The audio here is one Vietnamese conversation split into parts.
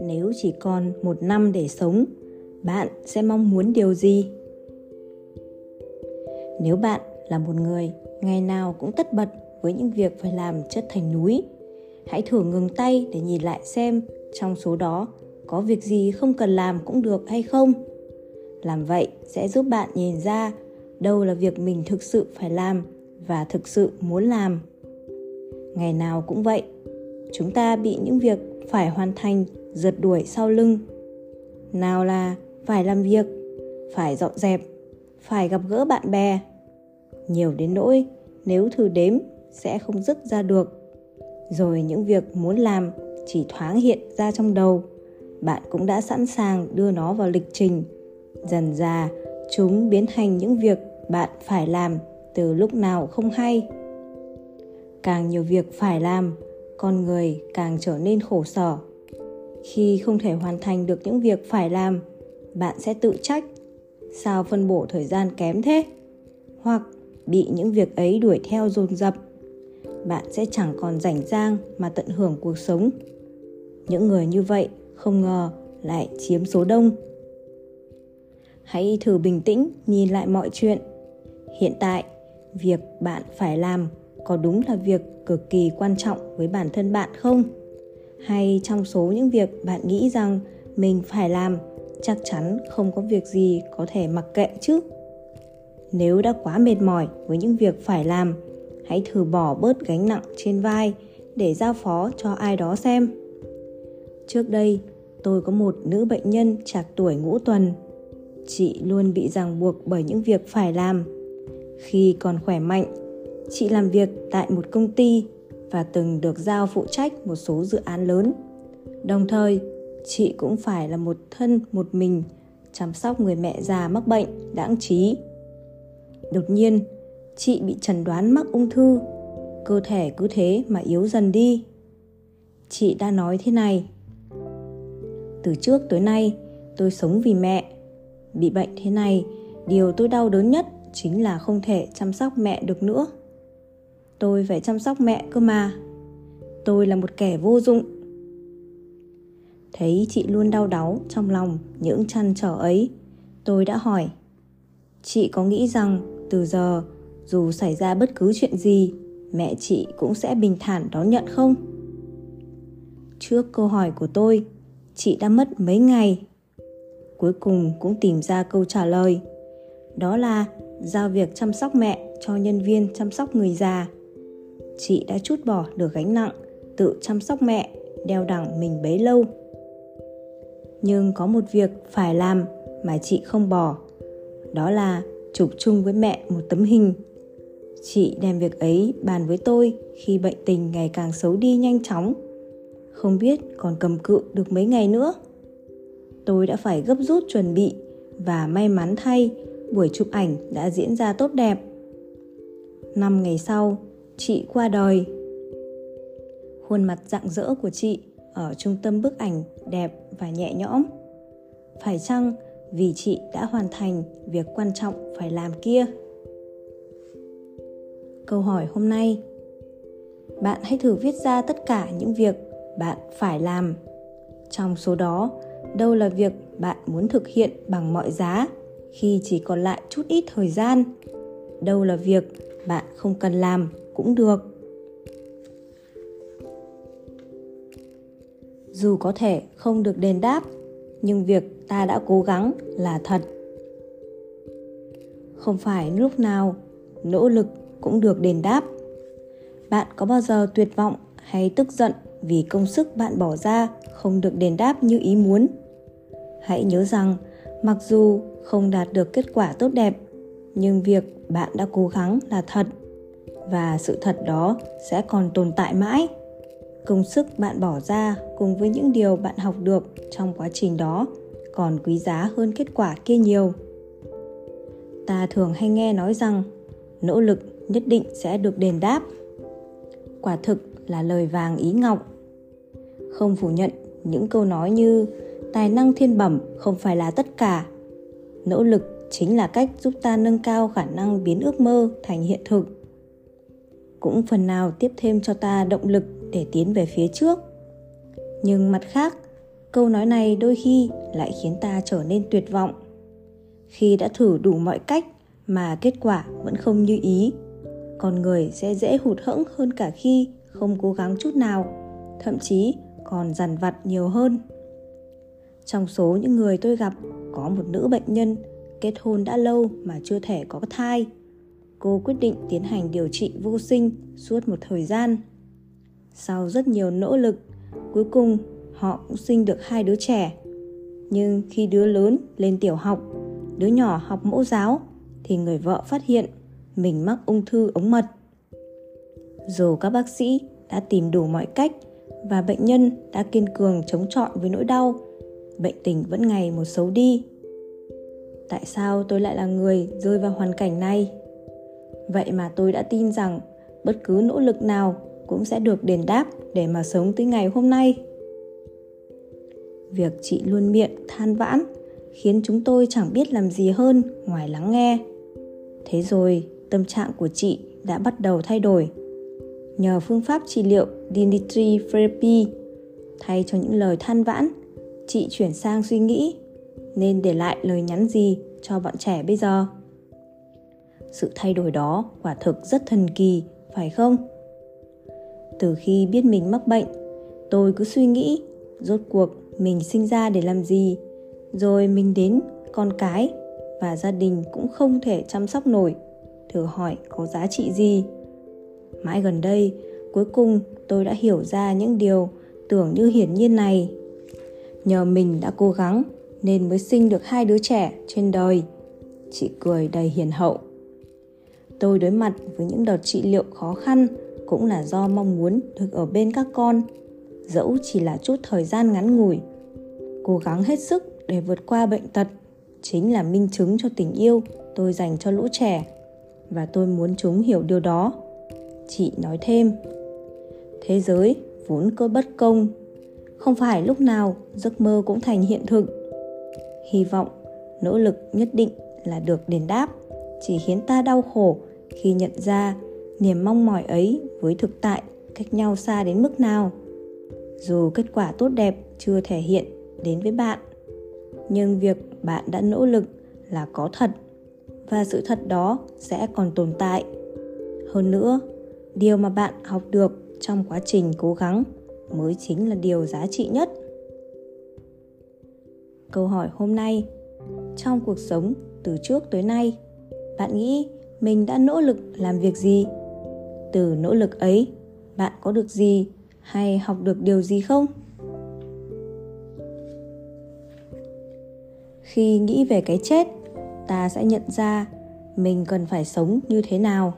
nếu chỉ còn một năm để sống, bạn sẽ mong muốn điều gì? Nếu bạn là một người ngày nào cũng tất bật với những việc phải làm chất thành núi, hãy thử ngừng tay để nhìn lại xem trong số đó có việc gì không cần làm cũng được hay không. Làm vậy sẽ giúp bạn nhìn ra đâu là việc mình thực sự phải làm và thực sự muốn làm ngày nào cũng vậy, chúng ta bị những việc phải hoàn thành rượt đuổi sau lưng. Nào là phải làm việc, phải dọn dẹp, phải gặp gỡ bạn bè. Nhiều đến nỗi nếu thử đếm sẽ không dứt ra được. Rồi những việc muốn làm chỉ thoáng hiện ra trong đầu. Bạn cũng đã sẵn sàng đưa nó vào lịch trình. Dần dà, chúng biến thành những việc bạn phải làm từ lúc nào không hay càng nhiều việc phải làm, con người càng trở nên khổ sở. Khi không thể hoàn thành được những việc phải làm, bạn sẽ tự trách. Sao phân bổ thời gian kém thế? Hoặc bị những việc ấy đuổi theo dồn dập. Bạn sẽ chẳng còn rảnh rang mà tận hưởng cuộc sống. Những người như vậy không ngờ lại chiếm số đông. Hãy thử bình tĩnh nhìn lại mọi chuyện. Hiện tại, việc bạn phải làm có đúng là việc cực kỳ quan trọng với bản thân bạn không? Hay trong số những việc bạn nghĩ rằng mình phải làm, chắc chắn không có việc gì có thể mặc kệ chứ? Nếu đã quá mệt mỏi với những việc phải làm, hãy thử bỏ bớt gánh nặng trên vai để giao phó cho ai đó xem. Trước đây, tôi có một nữ bệnh nhân trạc tuổi ngũ tuần. Chị luôn bị ràng buộc bởi những việc phải làm. Khi còn khỏe mạnh chị làm việc tại một công ty và từng được giao phụ trách một số dự án lớn. Đồng thời, chị cũng phải là một thân một mình chăm sóc người mẹ già mắc bệnh đãng trí. Đột nhiên, chị bị chẩn đoán mắc ung thư. Cơ thể cứ thế mà yếu dần đi. Chị đã nói thế này, từ trước tới nay, tôi sống vì mẹ. Bị bệnh thế này, điều tôi đau đớn nhất chính là không thể chăm sóc mẹ được nữa tôi phải chăm sóc mẹ cơ mà. Tôi là một kẻ vô dụng. Thấy chị luôn đau đáu trong lòng những chăn trở ấy, tôi đã hỏi, chị có nghĩ rằng từ giờ, dù xảy ra bất cứ chuyện gì, mẹ chị cũng sẽ bình thản đón nhận không? Trước câu hỏi của tôi, chị đã mất mấy ngày? Cuối cùng cũng tìm ra câu trả lời, đó là giao việc chăm sóc mẹ cho nhân viên chăm sóc người già chị đã chút bỏ được gánh nặng, tự chăm sóc mẹ, đeo đẳng mình bấy lâu. Nhưng có một việc phải làm mà chị không bỏ. Đó là chụp chung với mẹ một tấm hình. Chị đem việc ấy bàn với tôi khi bệnh tình ngày càng xấu đi nhanh chóng. Không biết còn cầm cự được mấy ngày nữa. Tôi đã phải gấp rút chuẩn bị và may mắn thay, buổi chụp ảnh đã diễn ra tốt đẹp. Năm ngày sau chị qua đời. Khuôn mặt rạng rỡ của chị ở trung tâm bức ảnh đẹp và nhẹ nhõm. Phải chăng vì chị đã hoàn thành việc quan trọng phải làm kia? Câu hỏi hôm nay, bạn hãy thử viết ra tất cả những việc bạn phải làm. Trong số đó, đâu là việc bạn muốn thực hiện bằng mọi giá khi chỉ còn lại chút ít thời gian? Đâu là việc bạn không cần làm? Cũng được. Dù có thể không được đền đáp, nhưng việc ta đã cố gắng là thật. Không phải lúc nào nỗ lực cũng được đền đáp. Bạn có bao giờ tuyệt vọng hay tức giận vì công sức bạn bỏ ra không được đền đáp như ý muốn? Hãy nhớ rằng, mặc dù không đạt được kết quả tốt đẹp, nhưng việc bạn đã cố gắng là thật và sự thật đó sẽ còn tồn tại mãi. Công sức bạn bỏ ra cùng với những điều bạn học được trong quá trình đó còn quý giá hơn kết quả kia nhiều. Ta thường hay nghe nói rằng, nỗ lực nhất định sẽ được đền đáp. Quả thực là lời vàng ý ngọc. Không phủ nhận những câu nói như, tài năng thiên bẩm không phải là tất cả. Nỗ lực chính là cách giúp ta nâng cao khả năng biến ước mơ thành hiện thực cũng phần nào tiếp thêm cho ta động lực để tiến về phía trước. Nhưng mặt khác, câu nói này đôi khi lại khiến ta trở nên tuyệt vọng. Khi đã thử đủ mọi cách mà kết quả vẫn không như ý, con người sẽ dễ hụt hẫng hơn cả khi không cố gắng chút nào, thậm chí còn dằn vặt nhiều hơn. Trong số những người tôi gặp, có một nữ bệnh nhân kết hôn đã lâu mà chưa thể có thai cô quyết định tiến hành điều trị vô sinh suốt một thời gian. Sau rất nhiều nỗ lực, cuối cùng họ cũng sinh được hai đứa trẻ. Nhưng khi đứa lớn lên tiểu học, đứa nhỏ học mẫu giáo thì người vợ phát hiện mình mắc ung thư ống mật. Dù các bác sĩ đã tìm đủ mọi cách và bệnh nhân đã kiên cường chống chọi với nỗi đau, bệnh tình vẫn ngày một xấu đi. Tại sao tôi lại là người rơi vào hoàn cảnh này? Vậy mà tôi đã tin rằng bất cứ nỗ lực nào cũng sẽ được đền đáp để mà sống tới ngày hôm nay. Việc chị luôn miệng than vãn khiến chúng tôi chẳng biết làm gì hơn ngoài lắng nghe. Thế rồi, tâm trạng của chị đã bắt đầu thay đổi. Nhờ phương pháp trị liệu Dimitri Therapy thay cho những lời than vãn, chị chuyển sang suy nghĩ nên để lại lời nhắn gì cho bọn trẻ bây giờ? Sự thay đổi đó quả thực rất thần kỳ, phải không? Từ khi biết mình mắc bệnh, tôi cứ suy nghĩ, rốt cuộc mình sinh ra để làm gì? Rồi mình đến con cái và gia đình cũng không thể chăm sóc nổi, thử hỏi có giá trị gì? Mãi gần đây, cuối cùng tôi đã hiểu ra những điều tưởng như hiển nhiên này. Nhờ mình đã cố gắng nên mới sinh được hai đứa trẻ trên đời. Chị cười đầy hiền hậu tôi đối mặt với những đợt trị liệu khó khăn cũng là do mong muốn được ở bên các con. Dẫu chỉ là chút thời gian ngắn ngủi, cố gắng hết sức để vượt qua bệnh tật chính là minh chứng cho tình yêu tôi dành cho lũ trẻ. Và tôi muốn chúng hiểu điều đó. Chị nói thêm, thế giới vốn cơ bất công, không phải lúc nào giấc mơ cũng thành hiện thực. Hy vọng, nỗ lực nhất định là được đền đáp, chỉ khiến ta đau khổ khi nhận ra niềm mong mỏi ấy với thực tại cách nhau xa đến mức nào. Dù kết quả tốt đẹp chưa thể hiện đến với bạn, nhưng việc bạn đã nỗ lực là có thật và sự thật đó sẽ còn tồn tại. Hơn nữa, điều mà bạn học được trong quá trình cố gắng mới chính là điều giá trị nhất. Câu hỏi hôm nay, trong cuộc sống từ trước tới nay, bạn nghĩ mình đã nỗ lực làm việc gì? Từ nỗ lực ấy, bạn có được gì hay học được điều gì không? Khi nghĩ về cái chết, ta sẽ nhận ra mình cần phải sống như thế nào.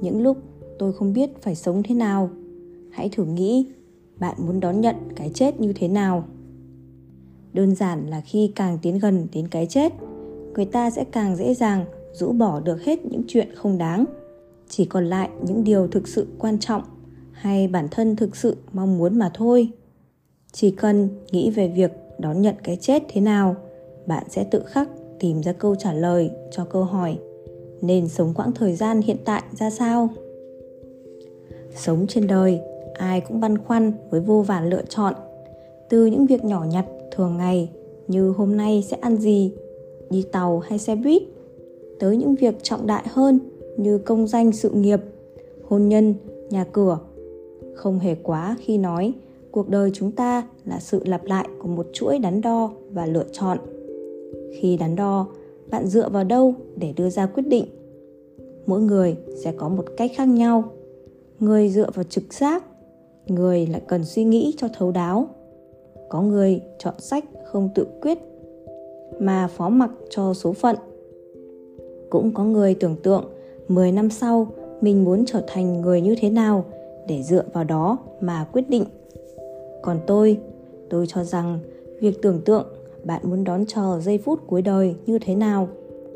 Những lúc tôi không biết phải sống thế nào, hãy thử nghĩ bạn muốn đón nhận cái chết như thế nào. Đơn giản là khi càng tiến gần đến cái chết người ta sẽ càng dễ dàng rũ bỏ được hết những chuyện không đáng. Chỉ còn lại những điều thực sự quan trọng hay bản thân thực sự mong muốn mà thôi. Chỉ cần nghĩ về việc đón nhận cái chết thế nào, bạn sẽ tự khắc tìm ra câu trả lời cho câu hỏi, nên sống quãng thời gian hiện tại ra sao? Sống trên đời, ai cũng băn khoăn với vô vàn lựa chọn. Từ những việc nhỏ nhặt thường ngày như hôm nay sẽ ăn gì đi tàu hay xe buýt, tới những việc trọng đại hơn như công danh sự nghiệp, hôn nhân, nhà cửa. Không hề quá khi nói, cuộc đời chúng ta là sự lặp lại của một chuỗi đắn đo và lựa chọn. Khi đắn đo, bạn dựa vào đâu để đưa ra quyết định? Mỗi người sẽ có một cách khác nhau. Người dựa vào trực giác, người lại cần suy nghĩ cho thấu đáo. Có người chọn sách không tự quyết mà phó mặc cho số phận. Cũng có người tưởng tượng 10 năm sau mình muốn trở thành người như thế nào để dựa vào đó mà quyết định. Còn tôi tôi cho rằng việc tưởng tượng bạn muốn đón chờ giây phút cuối đời như thế nào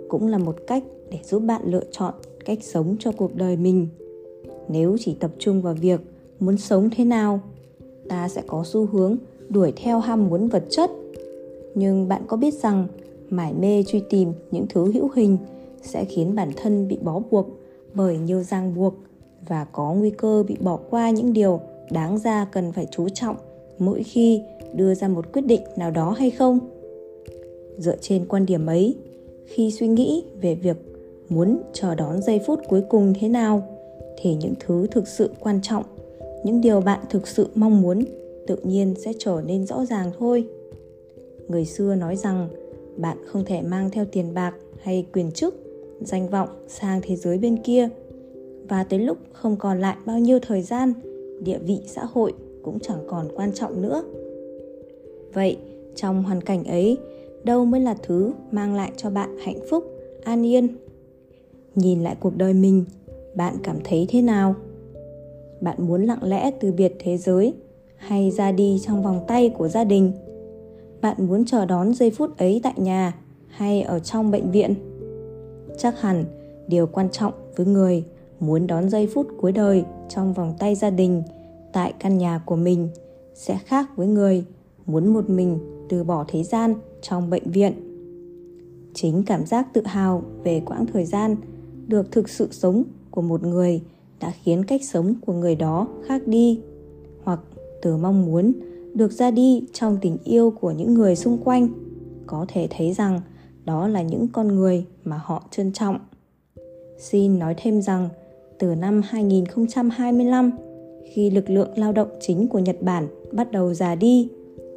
cũng là một cách để giúp bạn lựa chọn cách sống cho cuộc đời mình. Nếu chỉ tập trung vào việc muốn sống thế nào, ta sẽ có xu hướng đuổi theo ham muốn vật chất nhưng bạn có biết rằng mải mê truy tìm những thứ hữu hình sẽ khiến bản thân bị bó buộc bởi nhiều ràng buộc và có nguy cơ bị bỏ qua những điều đáng ra cần phải chú trọng mỗi khi đưa ra một quyết định nào đó hay không? Dựa trên quan điểm ấy, khi suy nghĩ về việc muốn chờ đón giây phút cuối cùng thế nào thì những thứ thực sự quan trọng, những điều bạn thực sự mong muốn tự nhiên sẽ trở nên rõ ràng thôi người xưa nói rằng, bạn không thể mang theo tiền bạc hay quyền chức, danh vọng sang thế giới bên kia. Và tới lúc không còn lại bao nhiêu thời gian, địa vị xã hội cũng chẳng còn quan trọng nữa. Vậy, trong hoàn cảnh ấy, đâu mới là thứ mang lại cho bạn hạnh phúc, an yên? Nhìn lại cuộc đời mình, bạn cảm thấy thế nào? Bạn muốn lặng lẽ từ biệt thế giới hay ra đi trong vòng tay của gia đình? Bạn muốn chờ đón giây phút ấy tại nhà hay ở trong bệnh viện? Chắc hẳn điều quan trọng với người muốn đón giây phút cuối đời trong vòng tay gia đình tại căn nhà của mình sẽ khác với người muốn một mình từ bỏ thế gian trong bệnh viện. Chính cảm giác tự hào về quãng thời gian được thực sự sống của một người đã khiến cách sống của người đó khác đi. Hoặc từ mong muốn được ra đi trong tình yêu của những người xung quanh có thể thấy rằng đó là những con người mà họ trân trọng. Xin nói thêm rằng từ năm 2025, khi lực lượng lao động chính của Nhật Bản bắt đầu già đi,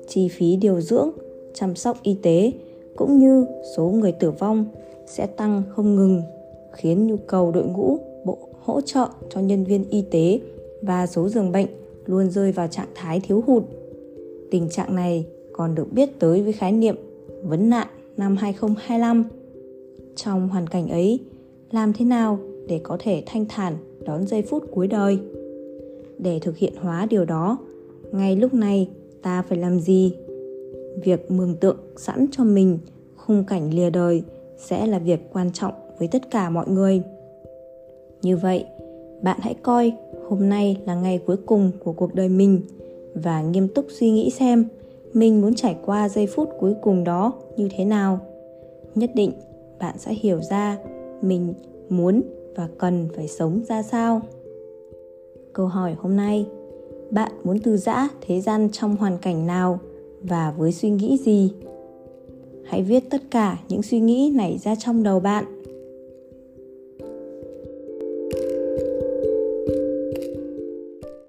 chi phí điều dưỡng, chăm sóc y tế cũng như số người tử vong sẽ tăng không ngừng, khiến nhu cầu đội ngũ bộ hỗ trợ cho nhân viên y tế và số giường bệnh luôn rơi vào trạng thái thiếu hụt. Tình trạng này còn được biết tới với khái niệm vấn nạn năm 2025. Trong hoàn cảnh ấy, làm thế nào để có thể thanh thản đón giây phút cuối đời? Để thực hiện hóa điều đó, ngay lúc này ta phải làm gì? Việc mường tượng sẵn cho mình khung cảnh lìa đời sẽ là việc quan trọng với tất cả mọi người. Như vậy, bạn hãy coi hôm nay là ngày cuối cùng của cuộc đời mình và nghiêm túc suy nghĩ xem mình muốn trải qua giây phút cuối cùng đó như thế nào. Nhất định bạn sẽ hiểu ra mình muốn và cần phải sống ra sao. Câu hỏi hôm nay, bạn muốn từ giã thế gian trong hoàn cảnh nào và với suy nghĩ gì? Hãy viết tất cả những suy nghĩ này ra trong đầu bạn.